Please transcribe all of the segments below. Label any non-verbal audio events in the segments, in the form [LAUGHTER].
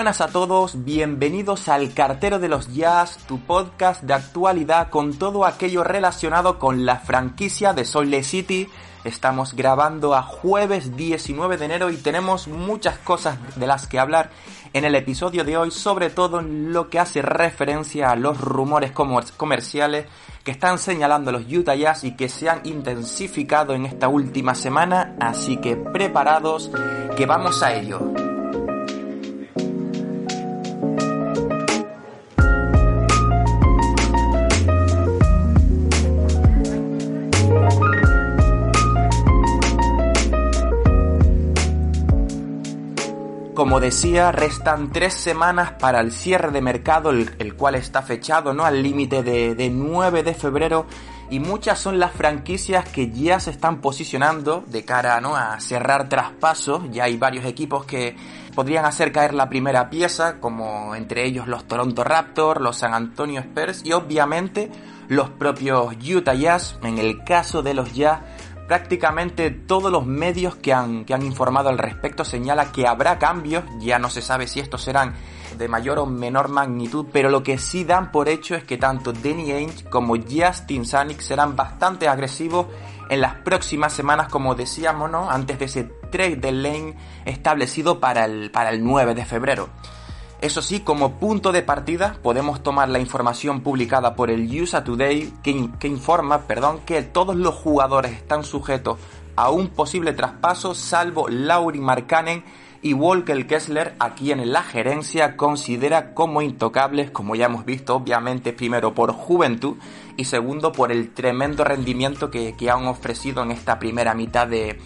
Buenas a todos, bienvenidos al Cartero de los Jazz, tu podcast de actualidad con todo aquello relacionado con la franquicia de Salt Lake City. Estamos grabando a jueves 19 de enero y tenemos muchas cosas de las que hablar en el episodio de hoy, sobre todo en lo que hace referencia a los rumores comerciales que están señalando los Utah Jazz y que se han intensificado en esta última semana, así que preparados que vamos a ello. Como decía, restan tres semanas para el cierre de mercado, el, cual está fechado ¿no? al límite de, 9 de febrero y muchas son las franquicias que ya se están posicionando de cara ¿no? a cerrar traspasos. Ya hay varios equipos que podrían hacer caer la primera pieza, como entre ellos los Toronto Raptors, los San Antonio Spurs y obviamente los propios Utah Jazz. En el caso de los Jazz prácticamente todos los medios que han, que han informado al respecto señala que habrá cambios, ya no se sabe si estos serán de mayor o menor magnitud, pero lo que sí dan por hecho es que tanto Danny Ainge como Justin Sanic serán bastante agresivos en las próximas semanas, como decíamos, ¿no? Antes de ese trade de lane establecido para el, para el 9 de febrero. Eso sí, como punto de partida podemos tomar la información publicada por el USA Today que, informa perdón, que todos los jugadores están sujetos a un posible traspaso salvo Lauri Markkanen y Walker Kessler a quien la gerencia considera como intocables, como ya hemos visto, obviamente primero por juventud y segundo por el tremendo rendimiento que han ofrecido en esta primera mitad de,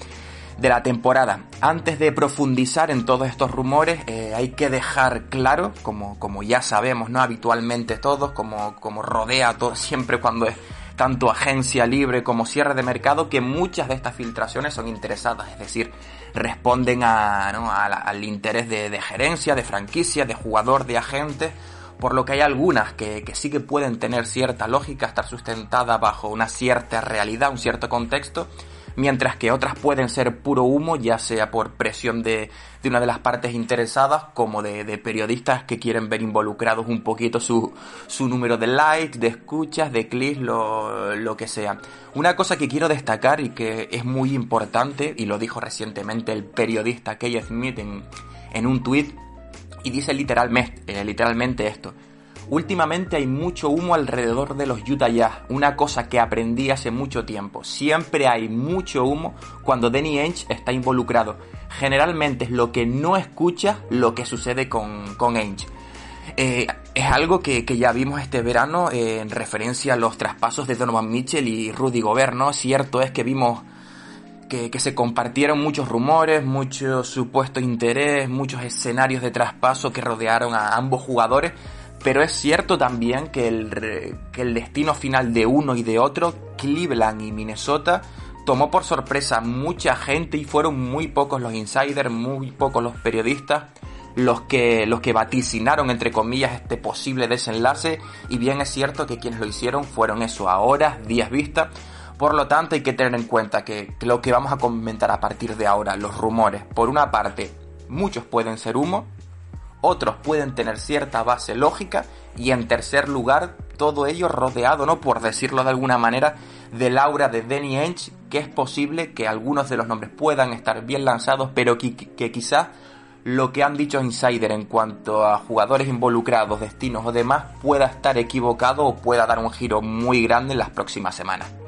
de la temporada. Antes de profundizar en todos estos rumores, eh, hay que dejar claro, como, como ya sabemos, ¿no? Habitualmente todos, como, como rodea todo, siempre cuando es tanto agencia libre como cierre de mercado, que muchas de estas filtraciones son interesadas, es decir, responden a, al interés de, gerencia, de franquicia, de jugador, de agente, por lo que hay algunas que, que, sí que pueden tener cierta lógica, estar sustentadas bajo una cierta realidad, un cierto contexto, mientras que otras pueden ser puro humo, ya sea por presión de, de una de las partes interesadas, como de, de, periodistas que quieren ver involucrados un poquito su, su número de likes, de escuchas, de clics, lo, lo que sea. Una cosa que quiero destacar y que es muy importante, y lo dijo recientemente el periodista Kay Smith en, en un tweet, y dice eh, literalmente esto. Últimamente hay mucho humo alrededor de los Utah Jazz, una cosa que aprendí hace mucho tiempo. Siempre hay mucho humo cuando Danny Ainge está involucrado. Generalmente es lo que no escucha lo que sucede con, con Ainge. Eh, es algo que, ya vimos este verano en referencia a los traspasos de Donovan Mitchell y Rudy Gobert, ¿no? Cierto es que vimos que, que, se compartieron muchos rumores, mucho supuesto interés, muchos escenarios de traspaso que rodearon a ambos jugadores, pero es cierto también que el, que el destino final de uno y de otro, Cleveland y Minnesota, tomó por sorpresa mucha gente y fueron muy pocos los insiders, muy pocos los periodistas los que, los que vaticinaron, entre comillas, este posible desenlace. Y bien es cierto que quienes lo hicieron fueron eso, a horas, días vista. Por lo tanto, hay que tener en cuenta que, que lo que vamos a comentar a partir de ahora, los rumores, por una parte, muchos pueden ser humo, otros pueden tener cierta base lógica y en tercer lugar todo ello rodeado, ¿no? Por decirlo de alguna manera, del aura de Danny Ainge que es posible que algunos de los nombres puedan estar bien lanzados, pero que, que lo que han dicho Insider en cuanto a jugadores involucrados, destinos o demás pueda estar equivocado o pueda dar un giro muy grande en las próximas semanas.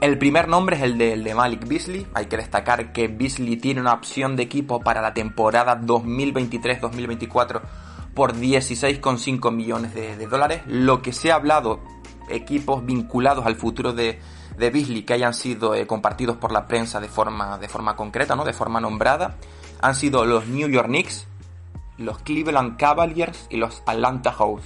El primer nombre es el de, Malik Beasley. Hay que destacar que Beasley tiene una opción de equipo para la temporada 2023-2024 por 16,5 millones de, dólares. Lo que se ha hablado, equipos vinculados al futuro de, de Beasley que hayan sido eh, compartidos por la prensa de forma, de forma concreta, ¿no? de forma nombrada, han sido los New York Knicks, los Cleveland Cavaliers y los Atlanta Hawks.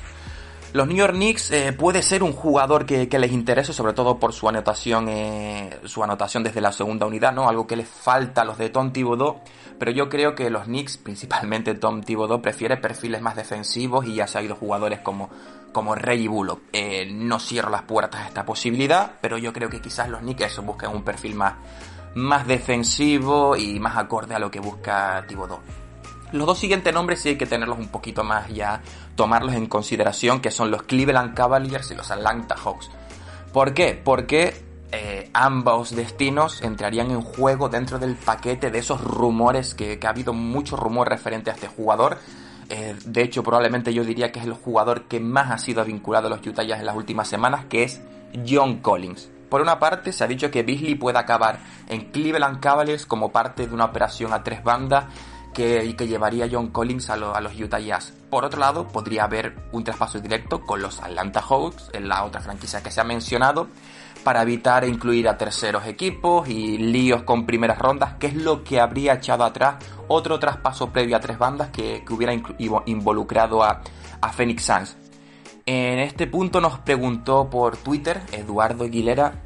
Los New York Knicks eh, puede ser un jugador que, les interese, sobre todo por su anotación, eh, su anotación desde la segunda unidad, ¿no? Algo que les falta a los de Tom Thibodeau, pero yo creo que los Knicks, [LAUGHS] principalmente Tom Thibodeau, prefiere perfiles más defensivos y ya se ha ido jugadores como, como Reggie Bullock. Eh, no cierro las puertas a esta posibilidad, pero yo creo que quizás los Knicks busquen un perfil más, más defensivo y más acorde a lo que busca Thibodeau. Los dos siguientes nombres sí hay que tenerlos un poquito más ya, tomarlos en consideración, que son los Cleveland Cavaliers y los Atlanta Hawks. ¿Por qué? Porque eh, ambos destinos entrarían en juego dentro del paquete de esos rumores que, ha habido mucho rumor referente a este jugador. Eh, de hecho, probablemente yo diría que es el jugador que más ha sido vinculado a los Utah Jazz en las últimas semanas, que es John Collins. Por una parte, se ha dicho que Beasley puede acabar en Cleveland Cavaliers como parte de una operación a tres bandas que, que llevaría John Collins a, los Utah Jazz. Por otro lado, podría haber un traspaso directo con los Atlanta Hawks, en la otra franquicia que se ha mencionado, para evitar incluir a terceros equipos y líos con primeras rondas, que es lo que habría echado atrás otro traspaso previo a tres bandas que, hubiera involucrado a, Phoenix Suns. En este punto nos preguntó por Twitter Eduardo Aguilera,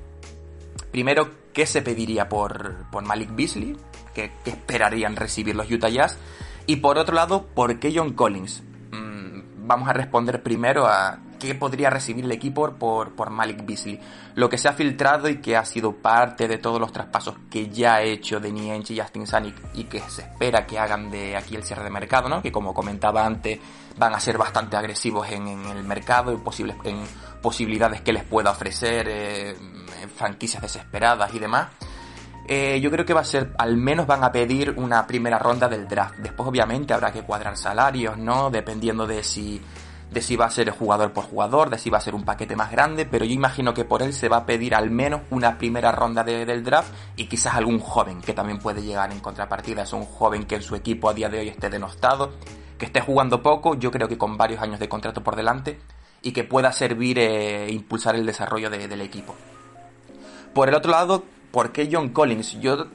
primero, ¿qué se pediría por Malik Beasley? Que, esperarían recibir los Utah Jazz. Y por otro lado, ¿por qué John Collins? Mm, vamos a responder primero a qué podría recibir el equipo por, por Malik Beasley. Lo que se ha filtrado y que ha sido parte de todos los traspasos que ya ha hecho de Nienche y Justin Sanic y que se espera que hagan de aquí el cierre de mercado, ¿no? Que como comentaba antes, van a ser bastante agresivos en, el mercado y posibles, en posibilidades que les pueda ofrecer, eh, franquicias desesperadas y demás. Eh, yo creo que va a ser, al menos van a pedir una primera ronda del draft. Después, obviamente, habrá que cuadrar salarios, ¿no? Dependiendo de si, de si va a ser jugador por jugador, de si va a ser un paquete más grande, pero yo imagino que por él se va a pedir al menos una primera ronda del draft y quizás algún joven que también puede llegar en contrapartida. Es un joven que en su equipo a día de hoy esté denostado, que esté jugando poco, yo creo que con varios años de contrato por delante y que pueda servir e impulsar el desarrollo del equipo. Por el otro lado, ¿Por qué John Collins? Yo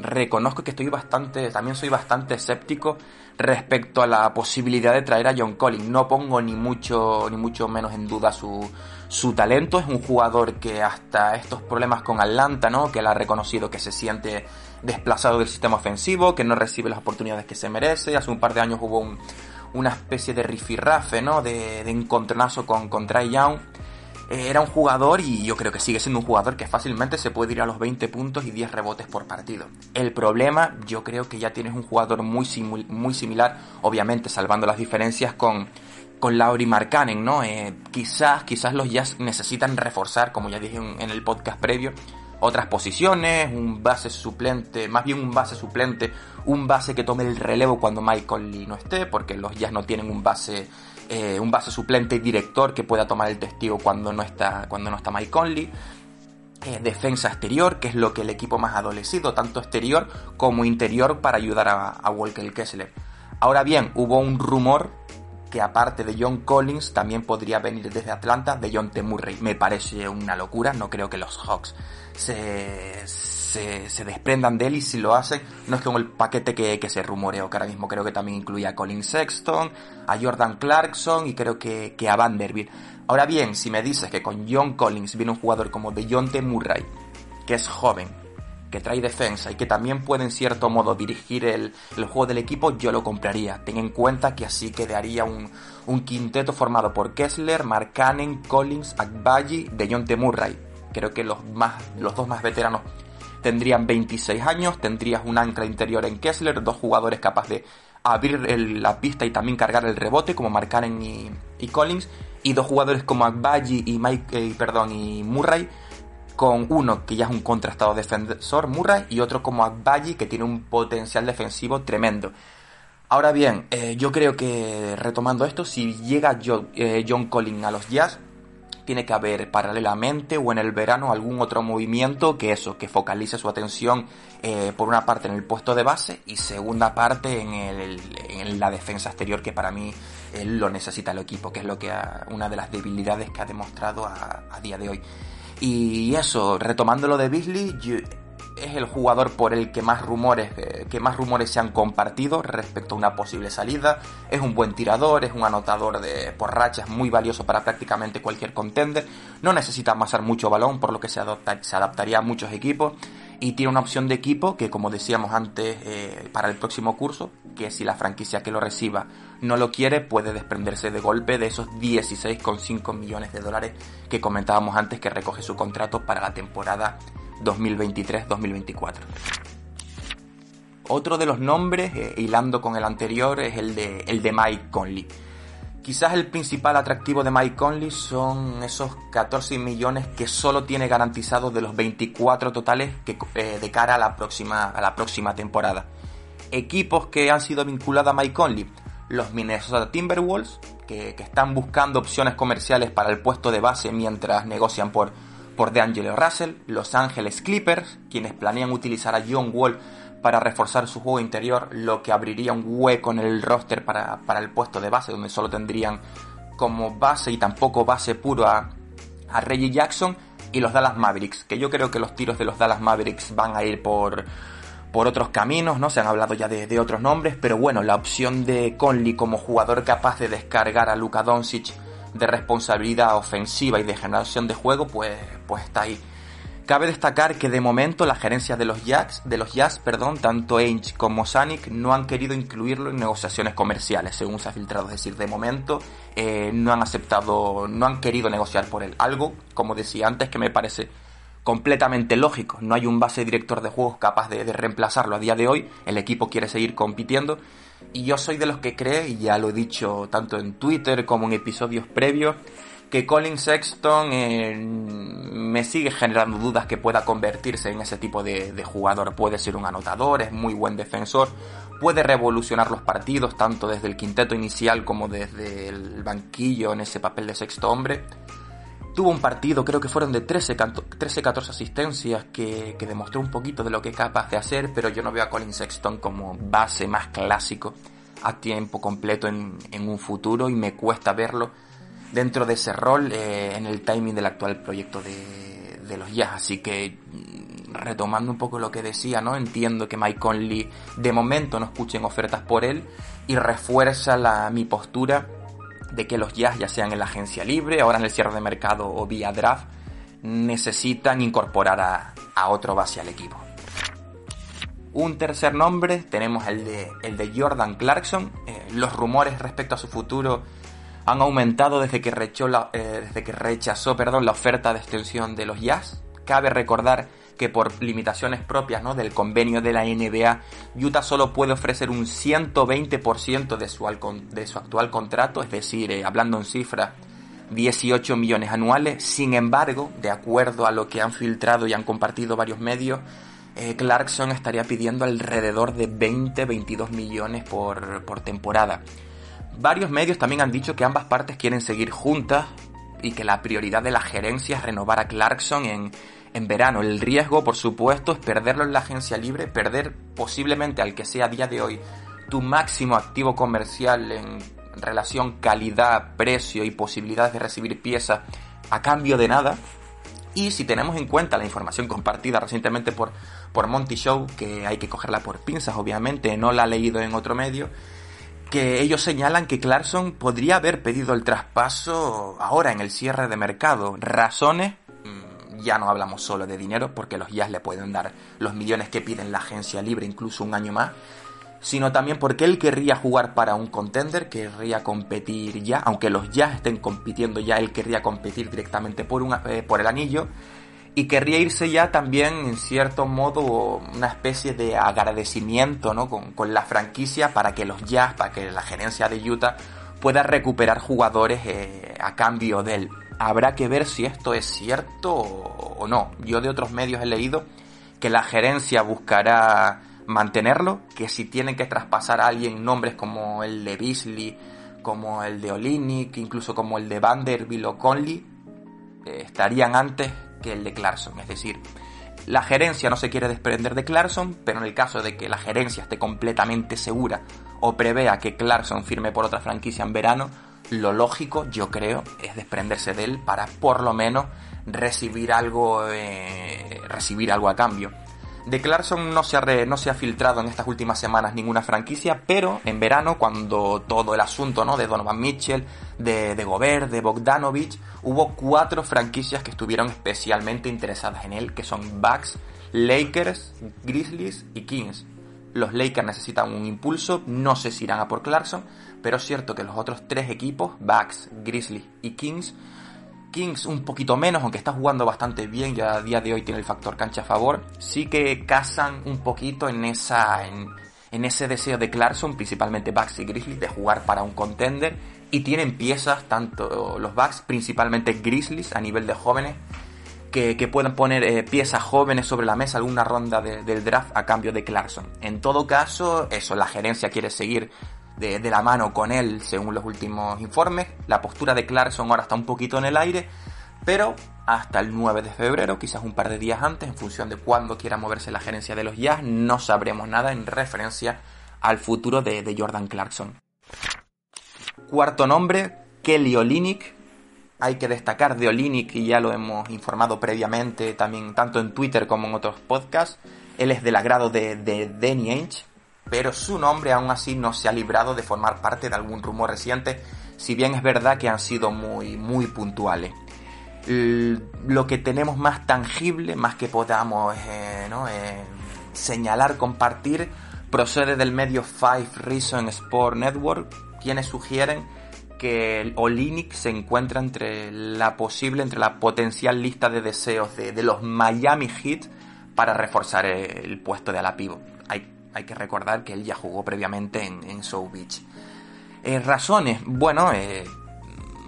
reconozco que estoy bastante, también soy bastante escéptico respecto a la posibilidad de traer a John Collins. No pongo ni mucho, ni mucho menos en duda su, su talento. Es un jugador que hasta estos problemas con Atlanta, ¿no? Que él ha reconocido que se siente desplazado del sistema ofensivo, que no recibe las oportunidades que se merece. Hace un par de años hubo una especie de rifirrafe, ¿no? De, de encontronazo con, con Young era un jugador y yo creo que sigue siendo un jugador que fácilmente se puede ir a los 20 puntos y 10 rebotes por partido. El problema, yo creo que ya tienes un jugador muy, muy similar, obviamente salvando las diferencias con, con Lauri Markkanen, ¿no? Eh, quizás, quizás los Jazz necesitan reforzar, como ya dije en, el podcast previo, otras posiciones, un base suplente, más bien un base suplente, un base que tome el relevo cuando Michael Lee no esté, porque los Jazz no tienen un base eh, un base suplente director que pueda tomar el testigo cuando no está, cuando no está Mike Conley. Eh, defensa exterior, que es lo que el equipo más ha adolecido, tanto exterior como interior para ayudar a, a Walker Kessler. Ahora bien, hubo un rumor que aparte de John Collins también podría venir desde Atlanta de John T. Murray. Me parece una locura, no creo que los Hawks se, se, desprendan de él y si lo hacen, no es como el paquete que, se rumoreó, que ahora mismo creo que también incluye a Colin Sexton, a Jordan Clarkson y creo que, a Vanderbilt. Ahora bien, si me dices que con John Collins viene un jugador como de John T. Murray, que es joven, que trae defensa y que también puede en cierto modo dirigir el, juego del equipo, yo lo compraría. Ten en cuenta que así quedaría un, quinteto formado por Kessler, Cannon, Collins, Agbaji, de. Murray. Creo que los, más, los dos más veteranos tendrían 26 años, tendrías un ancla interior en Kessler, dos jugadores capaces de abrir la pista y también cargar el rebote como Markkanen y, Collins, y dos jugadores como Agbaji y, Mike, eh, perdón, y Murray con uno que ya es un contrastado defensor, Murray, y otro como Agbayi, que tiene un potencial defensivo tremendo. Ahora bien, eh, yo creo que retomando esto, si llega John, eh, John Collins a los Jazz, tiene que haber paralelamente o en el verano algún otro movimiento que eso, que focalice su atención eh, por una parte en el puesto de base y segunda parte en, el, en la defensa exterior que para mí lo necesita el equipo, que es lo que una de las debilidades que ha demostrado a, a día de hoy. Y eso, retomando lo de Beasley, es el jugador por el que más rumores eh, que más rumores se han compartido respecto a una posible salida. Es un buen tirador, es un anotador de por rachas muy valioso para prácticamente cualquier contender. No necesita amasar mucho balón, por lo que se, se adaptaría a muchos equipos. Y tiene una opción de equipo que, como decíamos antes, eh, para el próximo curso, que si la franquicia que lo reciba no lo quiere, puede desprenderse de golpe de esos 16,5 millones de dólares que comentábamos antes que recoge su contrato para la temporada 2023-2024. Otro de los nombres, eh, hilando con el anterior, es el de, el de Mike Conley. Quizás el principal atractivo de Mike Conley son esos 14 millones que solo tiene garantizados de los 24 totales que, eh, de cara a la, próxima, a la próxima temporada. Equipos que han sido vinculados a Mike Conley. Los Minnesota Timberwolves, que, que están buscando opciones comerciales para el puesto de base mientras negocian por por DeAngelo Russell, Los Ángeles Clippers, quienes planean utilizar a John Wall para reforzar su juego interior, lo que abriría un hueco en el roster para, el puesto de base, donde solo tendrían como base y tampoco base puro a, Reggie Jackson y los Dallas Mavericks, que yo creo que los tiros de los Dallas Mavericks van a ir por, por otros caminos, ¿no? Se han hablado ya de, de, otros nombres, pero bueno, la opción de Conley como jugador capaz de descargar a Luka Doncic de responsabilidad ofensiva y de generación de juego, pues, pues está ahí. Cabe destacar que de momento las gerencias de los Jazz, de los Jazz, perdón, tanto Ainge como Sonic no han querido incluirlo en negociaciones comerciales, según se ha filtrado. Es decir, de momento eh, no han aceptado, no han querido negociar por él. Algo, como decía antes, que me parece completamente lógico. No hay un base director de juegos capaz de reemplazarlo a día de hoy. El equipo quiere seguir compitiendo y yo soy de los que cree, y ya lo he dicho tanto en Twitter como en episodios previos, que Colin Sexton eh, me sigue generando dudas que pueda convertirse en ese tipo de, jugador. Puede ser un anotador, es muy buen defensor, puede revolucionar los partidos tanto desde el quinteto inicial como desde el banquillo en ese papel de sexto hombre. Tuvo un partido, creo que fueron de 13-14 asistencias, que, demostró un poquito de lo que es capaz de hacer, pero yo no veo a Colin Sexton como base más clásico a tiempo completo en, un futuro y me cuesta verlo dentro de ese rol eh, en el timing del actual proyecto de, de los Jazz. Así que mm, retomando un poco lo que decía, ¿no? Entiendo que Mike Conley de momento no escuchen ofertas por él y refuerza la, mi postura de que los Jazz, ya sean en la agencia libre, ahora en el cierre de mercado o vía draft, necesitan incorporar a, otro base al equipo. Un tercer nombre, tenemos el de, el de Jordan Clarkson. Eh, los rumores respecto a su futuro han aumentado desde que, la, eh, desde que rechazó perdón, la oferta de extensión de los Jazz. Cabe recordar que por limitaciones propias ¿no? del convenio de la NBA, Utah solo puede ofrecer un 120% de su, de su actual contrato, es decir, eh, hablando en cifras, 18 millones anuales. Sin embargo, de acuerdo a lo que han filtrado y han compartido varios medios, eh, Clarkson estaría pidiendo alrededor de 20-22 millones por, por temporada. Varios medios también han dicho que ambas partes quieren seguir juntas y que la prioridad de la gerencia es renovar a Clarkson en, en verano. El riesgo, por supuesto, es perderlo en la agencia libre, perder posiblemente al que sea día de hoy tu máximo activo comercial en relación calidad, precio y posibilidades de recibir piezas a cambio de nada. Y si tenemos en cuenta la información compartida recientemente por, por Monty Show, que hay que cogerla por pinzas, obviamente, no la he leído en otro medio, que ellos señalan que Clarkson podría haber pedido el traspaso ahora en el cierre de mercado. Razones ya no hablamos solo de dinero, porque los Jazz le pueden dar los millones que piden la agencia libre, incluso un año más, sino también porque él querría jugar para un contender, querría competir ya, aunque los Jazz estén compitiendo ya, él querría competir directamente por, eh, por el anillo, y querría irse ya también, en cierto modo, una especie de agradecimiento ¿no? con, con la franquicia para que los Jazz, para que la gerencia de Utah pueda recuperar jugadores eh, a cambio de él. Habrá que ver si esto es cierto o no. Yo de otros medios he leído que la gerencia buscará mantenerlo, que si tienen que traspasar a alguien nombres como el de Beasley, como el de Olinick, incluso como el de Vanderbilt o Conley, eh, estarían antes que el de Clarkson. Es decir, la gerencia no se quiere desprender de Clarkson, pero en el caso de que la gerencia esté completamente segura o prevea que Clarkson firme por otra franquicia en verano, lo lógico, yo creo, es desprenderse de él para por lo menos recibir algo, eh, recibir algo a cambio. De Clarkson no se, ha no se ha filtrado en estas últimas semanas ninguna franquicia, pero en verano, cuando todo el asunto ¿no? de Donovan Mitchell, de, de Gobert, de Bogdanovich, hubo cuatro franquicias que estuvieron especialmente interesadas en él, que son Bucks, Lakers, Grizzlies y Kings. Los Lakers necesitan un impulso, no sé si irán a por Clarkson, pero es cierto que los otros tres equipos, Bucks, Grizzlies y Kings, Kings un poquito menos, aunque está jugando bastante bien, ya a día de hoy tiene el factor cancha a favor, sí que casan un poquito en esa en, ese deseo de Clarkson, principalmente Bucks y Grizzlies, de jugar para un contender y tienen piezas, tanto los Bucks, principalmente Grizzlies a nivel de jóvenes, que, pueden poner eh, piezas jóvenes sobre la mesa alguna ronda del draft a cambio de Clarkson. En todo caso, eso, la gerencia quiere seguir de, la mano con él, según los últimos informes. La postura de Clarkson ahora está un poquito en el aire, pero hasta el 9 de febrero, quizás un par de días antes, en función de cuándo quiera moverse la gerencia de los Jazz, no sabremos nada en referencia al futuro de, Jordan Clarkson. Cuarto nombre, Kelly Olinick. Hay que destacar de Olinick, y ya lo hemos informado previamente, también tanto en Twitter como en otros podcasts. Él es del agrado de, de Danny Ainge, pero su nombre aún así no se ha librado de formar parte de algún rumor reciente, si bien es verdad que han sido muy, muy puntuales. Lo que tenemos más tangible, más que podamos eh, eh, señalar, compartir, procede del medio Five Reasons Sport Network, quienes sugieren que Olinic se encuentra entre la posible, entre la potencial lista de deseos de, los Miami Heat para reforzar el, puesto de ala Hay hay que recordar que él ya jugó previamente en, en Beach. Eh, razones, bueno, eh,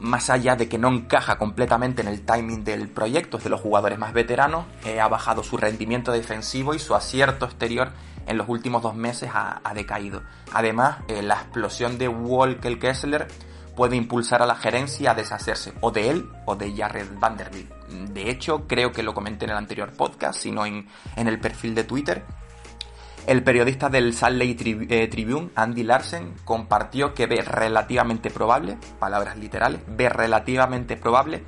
más allá de que no encaja completamente en el timing del proyecto, es de los jugadores más veteranos, eh, ha bajado su rendimiento defensivo y su acierto exterior en los últimos dos meses ha, decaído. Además, la explosión de Walker Kessler puede impulsar a la gerencia a deshacerse o de él o de Jared Vanderbilt. De hecho, creo que lo comenté en el anterior podcast, sino en, en el perfil de Twitter, el periodista del Salt Lake eh, Tribune, Andy Larsen, compartió que ve relativamente probable, palabras literales, ve relativamente probable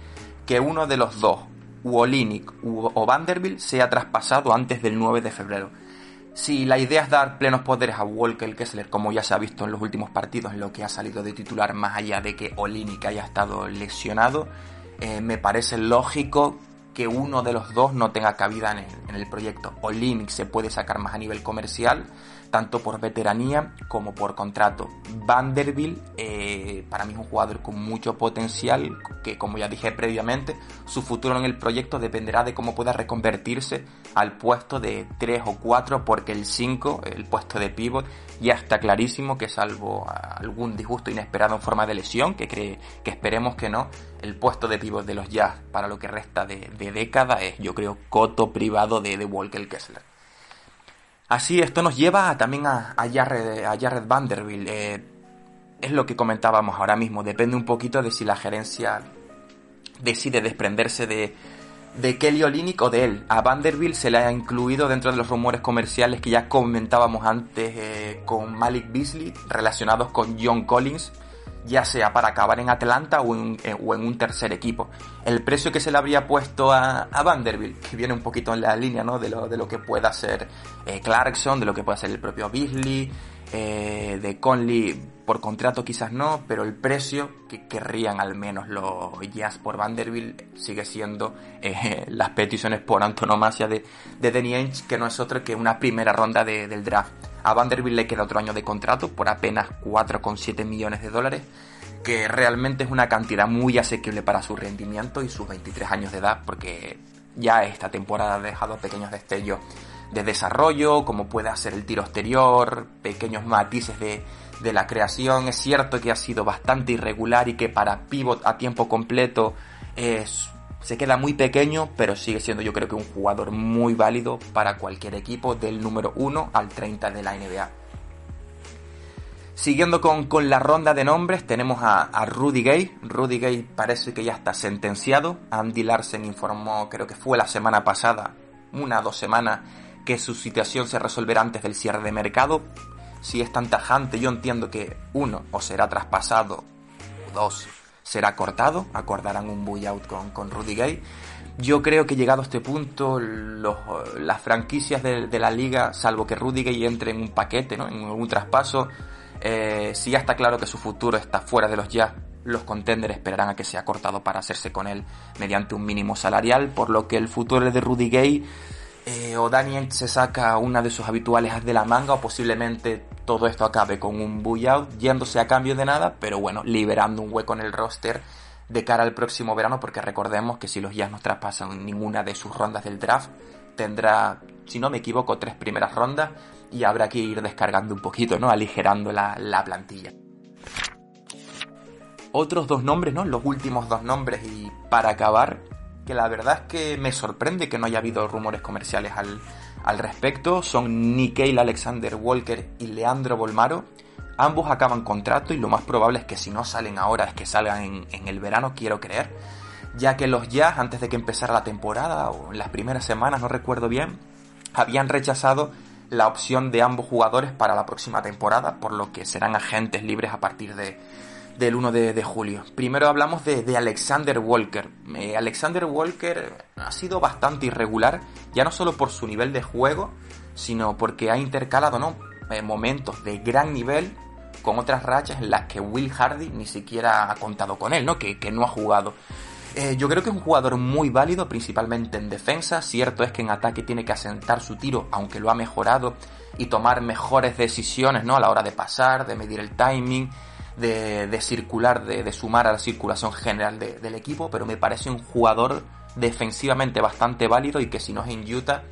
que uno de los dos, Wolinick o Vanderbilt, sea traspasado antes del 9 de febrero. Si la idea es dar plenos poderes a Walker Kessler, como ya se ha visto en los últimos partidos, en lo que ha salido de titular, más allá de que Olinick haya estado lesionado, eh, me parece lógico que uno de los dos no tenga cabida en el, proyecto. O Linux se puede sacar más a nivel comercial, tanto por veteranía como por contrato. Vanderbilt eh, para mí es un jugador con mucho potencial, que como ya dije previamente, su futuro en el proyecto dependerá de cómo pueda reconvertirse al puesto de 3 o 4, porque el 5, el puesto de pivot, ya está clarísimo que salvo algún disgusto inesperado en forma de lesión, que, cree, que esperemos que no, el puesto de pivot de los Jazz para lo que resta de, década es, yo creo, coto privado de, de Walker Kessler. Así, esto nos lleva también a, a, Jared, Vanderbilt. Eh, es lo que comentábamos ahora mismo. Depende un poquito de si la gerencia decide desprenderse de, de Kelly Olynyk o de él. A Vanderbilt se le ha incluido dentro de los rumores comerciales que ya comentábamos antes eh, con Malik Beasley relacionados con John Collins ya sea para acabar en Atlanta o en, eh, o en un tercer equipo. El precio que se le habría puesto a, Vanderbilt, que viene un poquito en la línea ¿no? de, lo, de lo que pueda ser eh, Clarkson, de lo que pueda ser el propio Beasley, eh, de Conley por contrato quizás no, pero el precio que querrían al menos los Jazz por Vanderbilt sigue siendo [LAUGHS] las peticiones por antonomasia de, de Danny Ainge, que no es otro que una primera ronda del draft. A Vanderbilt le queda otro año de contrato por apenas 4,7 millones de dólares, que realmente es una cantidad muy asequible para su rendimiento y sus 23 años de edad, porque ya esta temporada ha dejado pequeños destellos de desarrollo, como puede hacer el tiro exterior, pequeños matices de, de la creación. Es cierto que ha sido bastante irregular y que para pivot a tiempo completo Es, se queda muy pequeño, pero sigue siendo yo creo que un jugador muy válido para cualquier equipo del número 1 al 30 de la NBA. Siguiendo con, la ronda de nombres, tenemos a, Rudy Gay. Rudy Gay parece que ya está sentenciado. Andy Larsen informó, creo que fue la semana pasada, una o dos semanas, que su situación se resolverá antes del cierre de mercado. Si es tan tajante, yo entiendo que uno, o será traspasado, o dos, será cortado. Acordarán un buyout con, con Rudy Gay. Yo creo que llegado a este punto, las franquicias de, la liga, salvo que Rudy Gay entre en un paquete, ¿no? en un traspaso, eh, si ya está claro que su futuro está fuera de los ya, los contenders esperarán a que sea cortado para hacerse con él mediante un mínimo salarial, por lo que el futuro de Rudy Gay eh, o Daniel se saca una de sus habituales de la manga o posiblemente todo esto acabe con un buyout yéndose a cambio de nada, pero bueno, liberando un hueco en el roster de cara al próximo verano porque recordemos que si los Jazz no traspasan ninguna de sus rondas del draft tendrá, si no me equivoco, tres primeras rondas y habrá que ir descargando un poquito, ¿no? Aligerando la plantilla. Otros dos nombres, ¿no? Los últimos dos nombres y para acabar, que la verdad es que me sorprende que no haya habido rumores comerciales al, al respecto, son Nikhil Alexander Walker y Leandro Bolmaro. Ambos acaban contrato y lo más probable es que si no salen ahora es que salgan en, en el verano, quiero creer. Ya que los Jazz, antes de que empezara la temporada, o en las primeras semanas, no recuerdo bien, habían rechazado la opción de ambos jugadores para la próxima temporada, por lo que serán agentes libres a partir de, del 1 de, julio. Primero hablamos de, Alexander Walker. Eh, Alexander Walker ha sido bastante irregular, ya no solo por su nivel de juego, sino porque ha intercalado ¿no? Eh, momentos de gran nivel con otras rachas en las que Will Hardy ni siquiera ha contado con él, ¿no? Que, que no ha jugado. Eh, yo creo que es un jugador muy válido, principalmente en defensa. Cierto es que en ataque tiene que asentar su tiro, aunque lo ha mejorado, y tomar mejores decisiones ¿no? a la hora de pasar, de medir el timing, de, circular, de, sumar a la circulación general del equipo. Pero me parece un jugador defensivamente bastante válido y que si no es en Utah,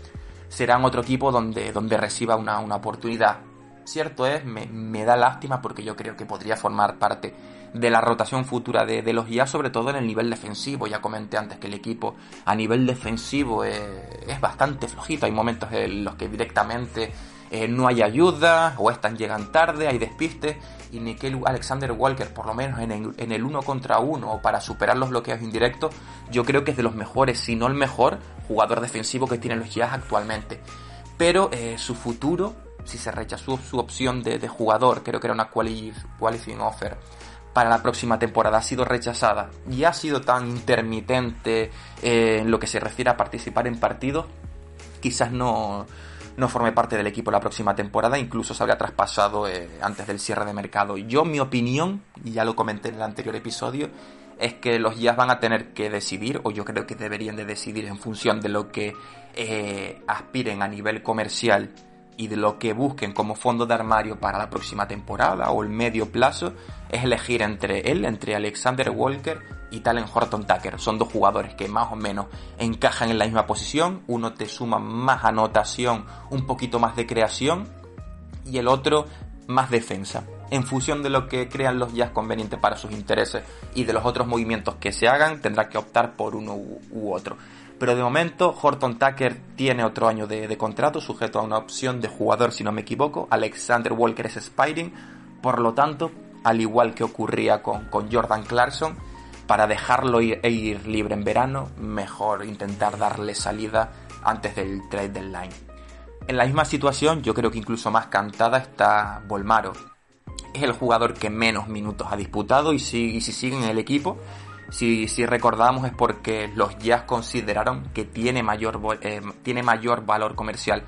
será en otro equipo donde, donde reciba una, oportunidad. Cierto es, me, me da lástima porque yo creo que podría formar parte de la rotación futura de, los IA, sobre todo en el nivel defensivo. Ya comenté antes que el equipo a nivel defensivo es, bastante flojito. Hay momentos en los que directamente eh, no hay ayuda o están llegan tarde, hay despistes. Y Nickel Alexander Walker, por lo menos en el, en uno contra uno o para superar los bloqueos indirectos, yo creo que es de los mejores, si no el mejor, jugador defensivo que tienen los Jazz actualmente. Pero eh, su futuro, si se rechazó su opción de, jugador, creo que era una qualifying offer, para la próxima temporada ha sido rechazada y ha sido tan intermitente eh, en lo que se refiere a participar en partidos, quizás no, no forme parte del equipo la próxima temporada, incluso se habría traspasado eh, antes del cierre de mercado. Yo, mi opinión, y ya lo comenté en el anterior episodio, es que los Jazz van a tener que decidir, o yo creo que deberían de decidir en función de lo que eh, aspiren a nivel comercial y de lo que busquen como fondo de armario para la próxima temporada o el medio plazo es elegir entre él, entre Alexander Walker y Talen Horton Tucker. Son dos jugadores que más o menos encajan en la misma posición. Uno te suma más anotación, un poquito más de creación y el otro más defensa. En función de lo que crean los Jazz conveniente para sus intereses y de los otros movimientos que se hagan, tendrá que optar por uno u otro. Pero de momento, Horton Tucker tiene otro año de, contrato, sujeto a una opción de jugador, si no me equivoco. Alexander Walker es Spiring. Por lo tanto, al igual que ocurría con, Jordan Clarkson, para dejarlo ir, e ir libre en verano, mejor intentar darle salida antes del trade deadline. En la misma situación, yo creo que incluso más cantada está Volmaro. Es el jugador que menos minutos ha disputado y si, y si sigue en el equipo, si, recordamos es porque los Jazz consideraron que tiene mayor, eh, tiene mayor valor comercial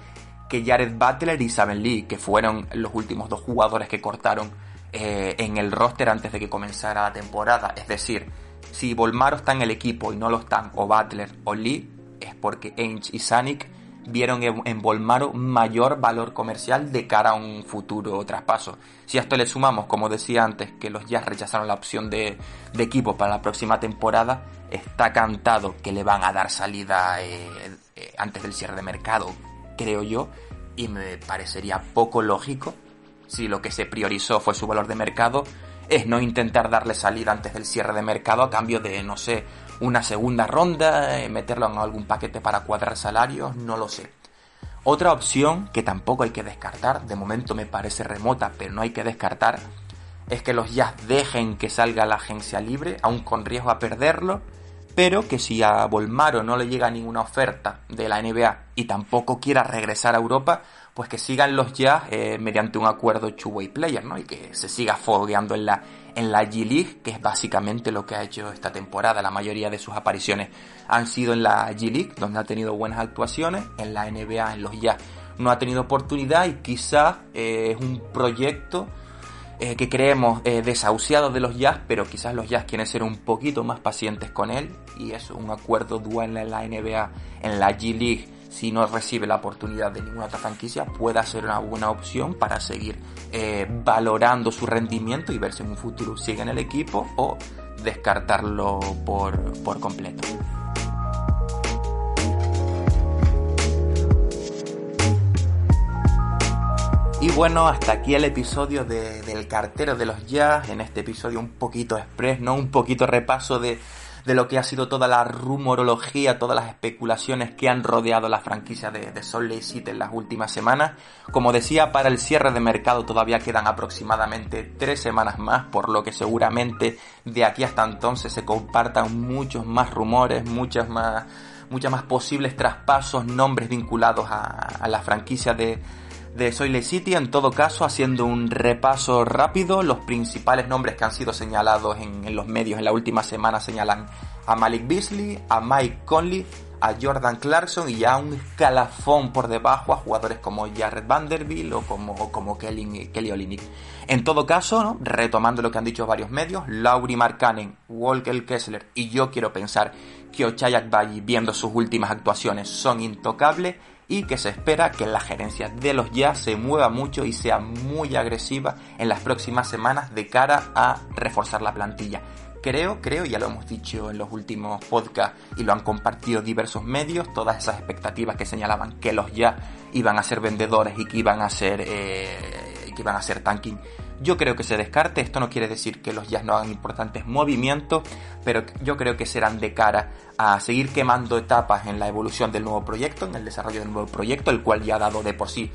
que Jared Butler y Saben Lee, que fueron los últimos dos jugadores que cortaron eh, en el roster antes de que comenzara la temporada. Es decir, si Volmaro está en el equipo y no lo están o Butler o Lee, es porque Ainge y Sanic vieron en Volmaro mayor valor comercial de cara a un futuro traspaso. Si a esto le sumamos, como decía antes, que los Jazz rechazaron la opción de, equipo para la próxima temporada, está cantado que le van a dar salida eh, eh, antes del cierre de mercado, creo yo, y me parecería poco lógico si lo que se priorizó fue su valor de mercado, es no intentar darle salida antes del cierre de mercado a cambio de, no sé, una segunda ronda, eh, meterlo en algún paquete para cuadrar salarios, no lo sé. Otra opción que tampoco hay que descartar, de momento me parece remota, pero no hay que descartar, es que los Jazz dejen que salga la agencia libre, aún con riesgo a perderlo, pero que si a Volmaro no le llega ninguna oferta de la NBA y tampoco quiera regresar a Europa, pues que sigan los Jazz eh, mediante un acuerdo two-way player, ¿no? Y que se siga fogueando en la, en la G-League, que es básicamente lo que ha hecho esta temporada. La mayoría de sus apariciones han sido en la G-League, donde ha tenido buenas actuaciones, en la NBA, en los Jazz no ha tenido oportunidad y quizás eh, es un proyecto eh, que creemos eh, desahuciado de los Jazz, pero quizás los Jazz quieren ser un poquito más pacientes con él y es un acuerdo dual en la NBA, en la G League, si no recibe la oportunidad de ninguna otra franquicia, pueda ser una buena opción para seguir eh, valorando su rendimiento y ver si en un futuro sigue en el equipo o descartarlo por, por completo. Y bueno, hasta aquí el episodio de, del cartero de los jazz, en este episodio un poquito express, ¿no? Un poquito repaso de, de lo que ha sido toda la rumorología, todas las especulaciones que han rodeado la franquicia de, de Salt Lake City en las últimas semanas. Como decía, para el cierre de mercado todavía quedan aproximadamente tres semanas más, por lo que seguramente de aquí hasta entonces se compartan muchos más rumores, muchas más, muchas más posibles traspasos, nombres vinculados a, a la franquicia de de Soile City, en todo caso, haciendo un repaso rápido, los principales nombres que han sido señalados en, los medios en la última semana señalan a Malik Beasley, a Mike Conley, a Jordan Clarkson y a un escalafón por debajo a jugadores como Jared Vanderbilt o como, como Kelly, Kelly Olynyk. En todo caso, retomando lo que han dicho varios medios, Laurie Markkanen, Walker Kessler y yo quiero pensar que Ochayak Bayi, viendo sus últimas actuaciones, son intocables y que se espera que la gerencia de los Jazz se mueva mucho y sea muy agresiva en las próximas semanas de cara a reforzar la plantilla. Creo, creo, ya lo hemos dicho en los últimos podcasts y lo han compartido diversos medios, todas esas expectativas que señalaban que los Jazz iban a ser vendedores y que iban a ser, eh, que iban a ser tanking yo creo que se descarte, esto no quiere decir que los Jazz no hagan importantes movimientos, pero yo creo que serán de cara a seguir quemando etapas en la evolución del nuevo proyecto, en el desarrollo del nuevo proyecto, el cual ya ha dado de por sí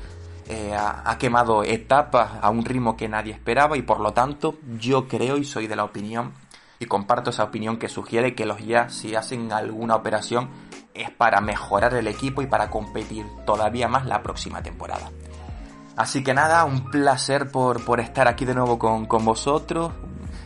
eh, ha, quemado etapas a un ritmo que nadie esperaba y por lo tanto yo creo y soy de la opinión y comparto esa opinión que sugiere que los Jazz si hacen alguna operación es para mejorar el equipo y para competir todavía más la próxima temporada. Así que nada, un placer por, por estar aquí de nuevo con, con, vosotros.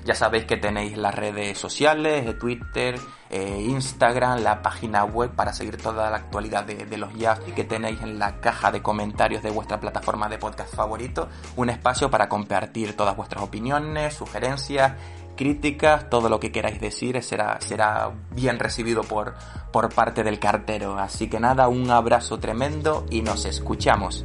Ya sabéis que tenéis las redes sociales, eh, Twitter, eh, Instagram, la página web para seguir toda la actualidad de, de los jazz que tenéis en la caja de comentarios de vuestra plataforma de podcast favorito un espacio para compartir todas vuestras opiniones, sugerencias, críticas, todo lo que queráis decir será, será bien recibido por, por parte del cartero. Así que nada, un abrazo tremendo y nos escuchamos.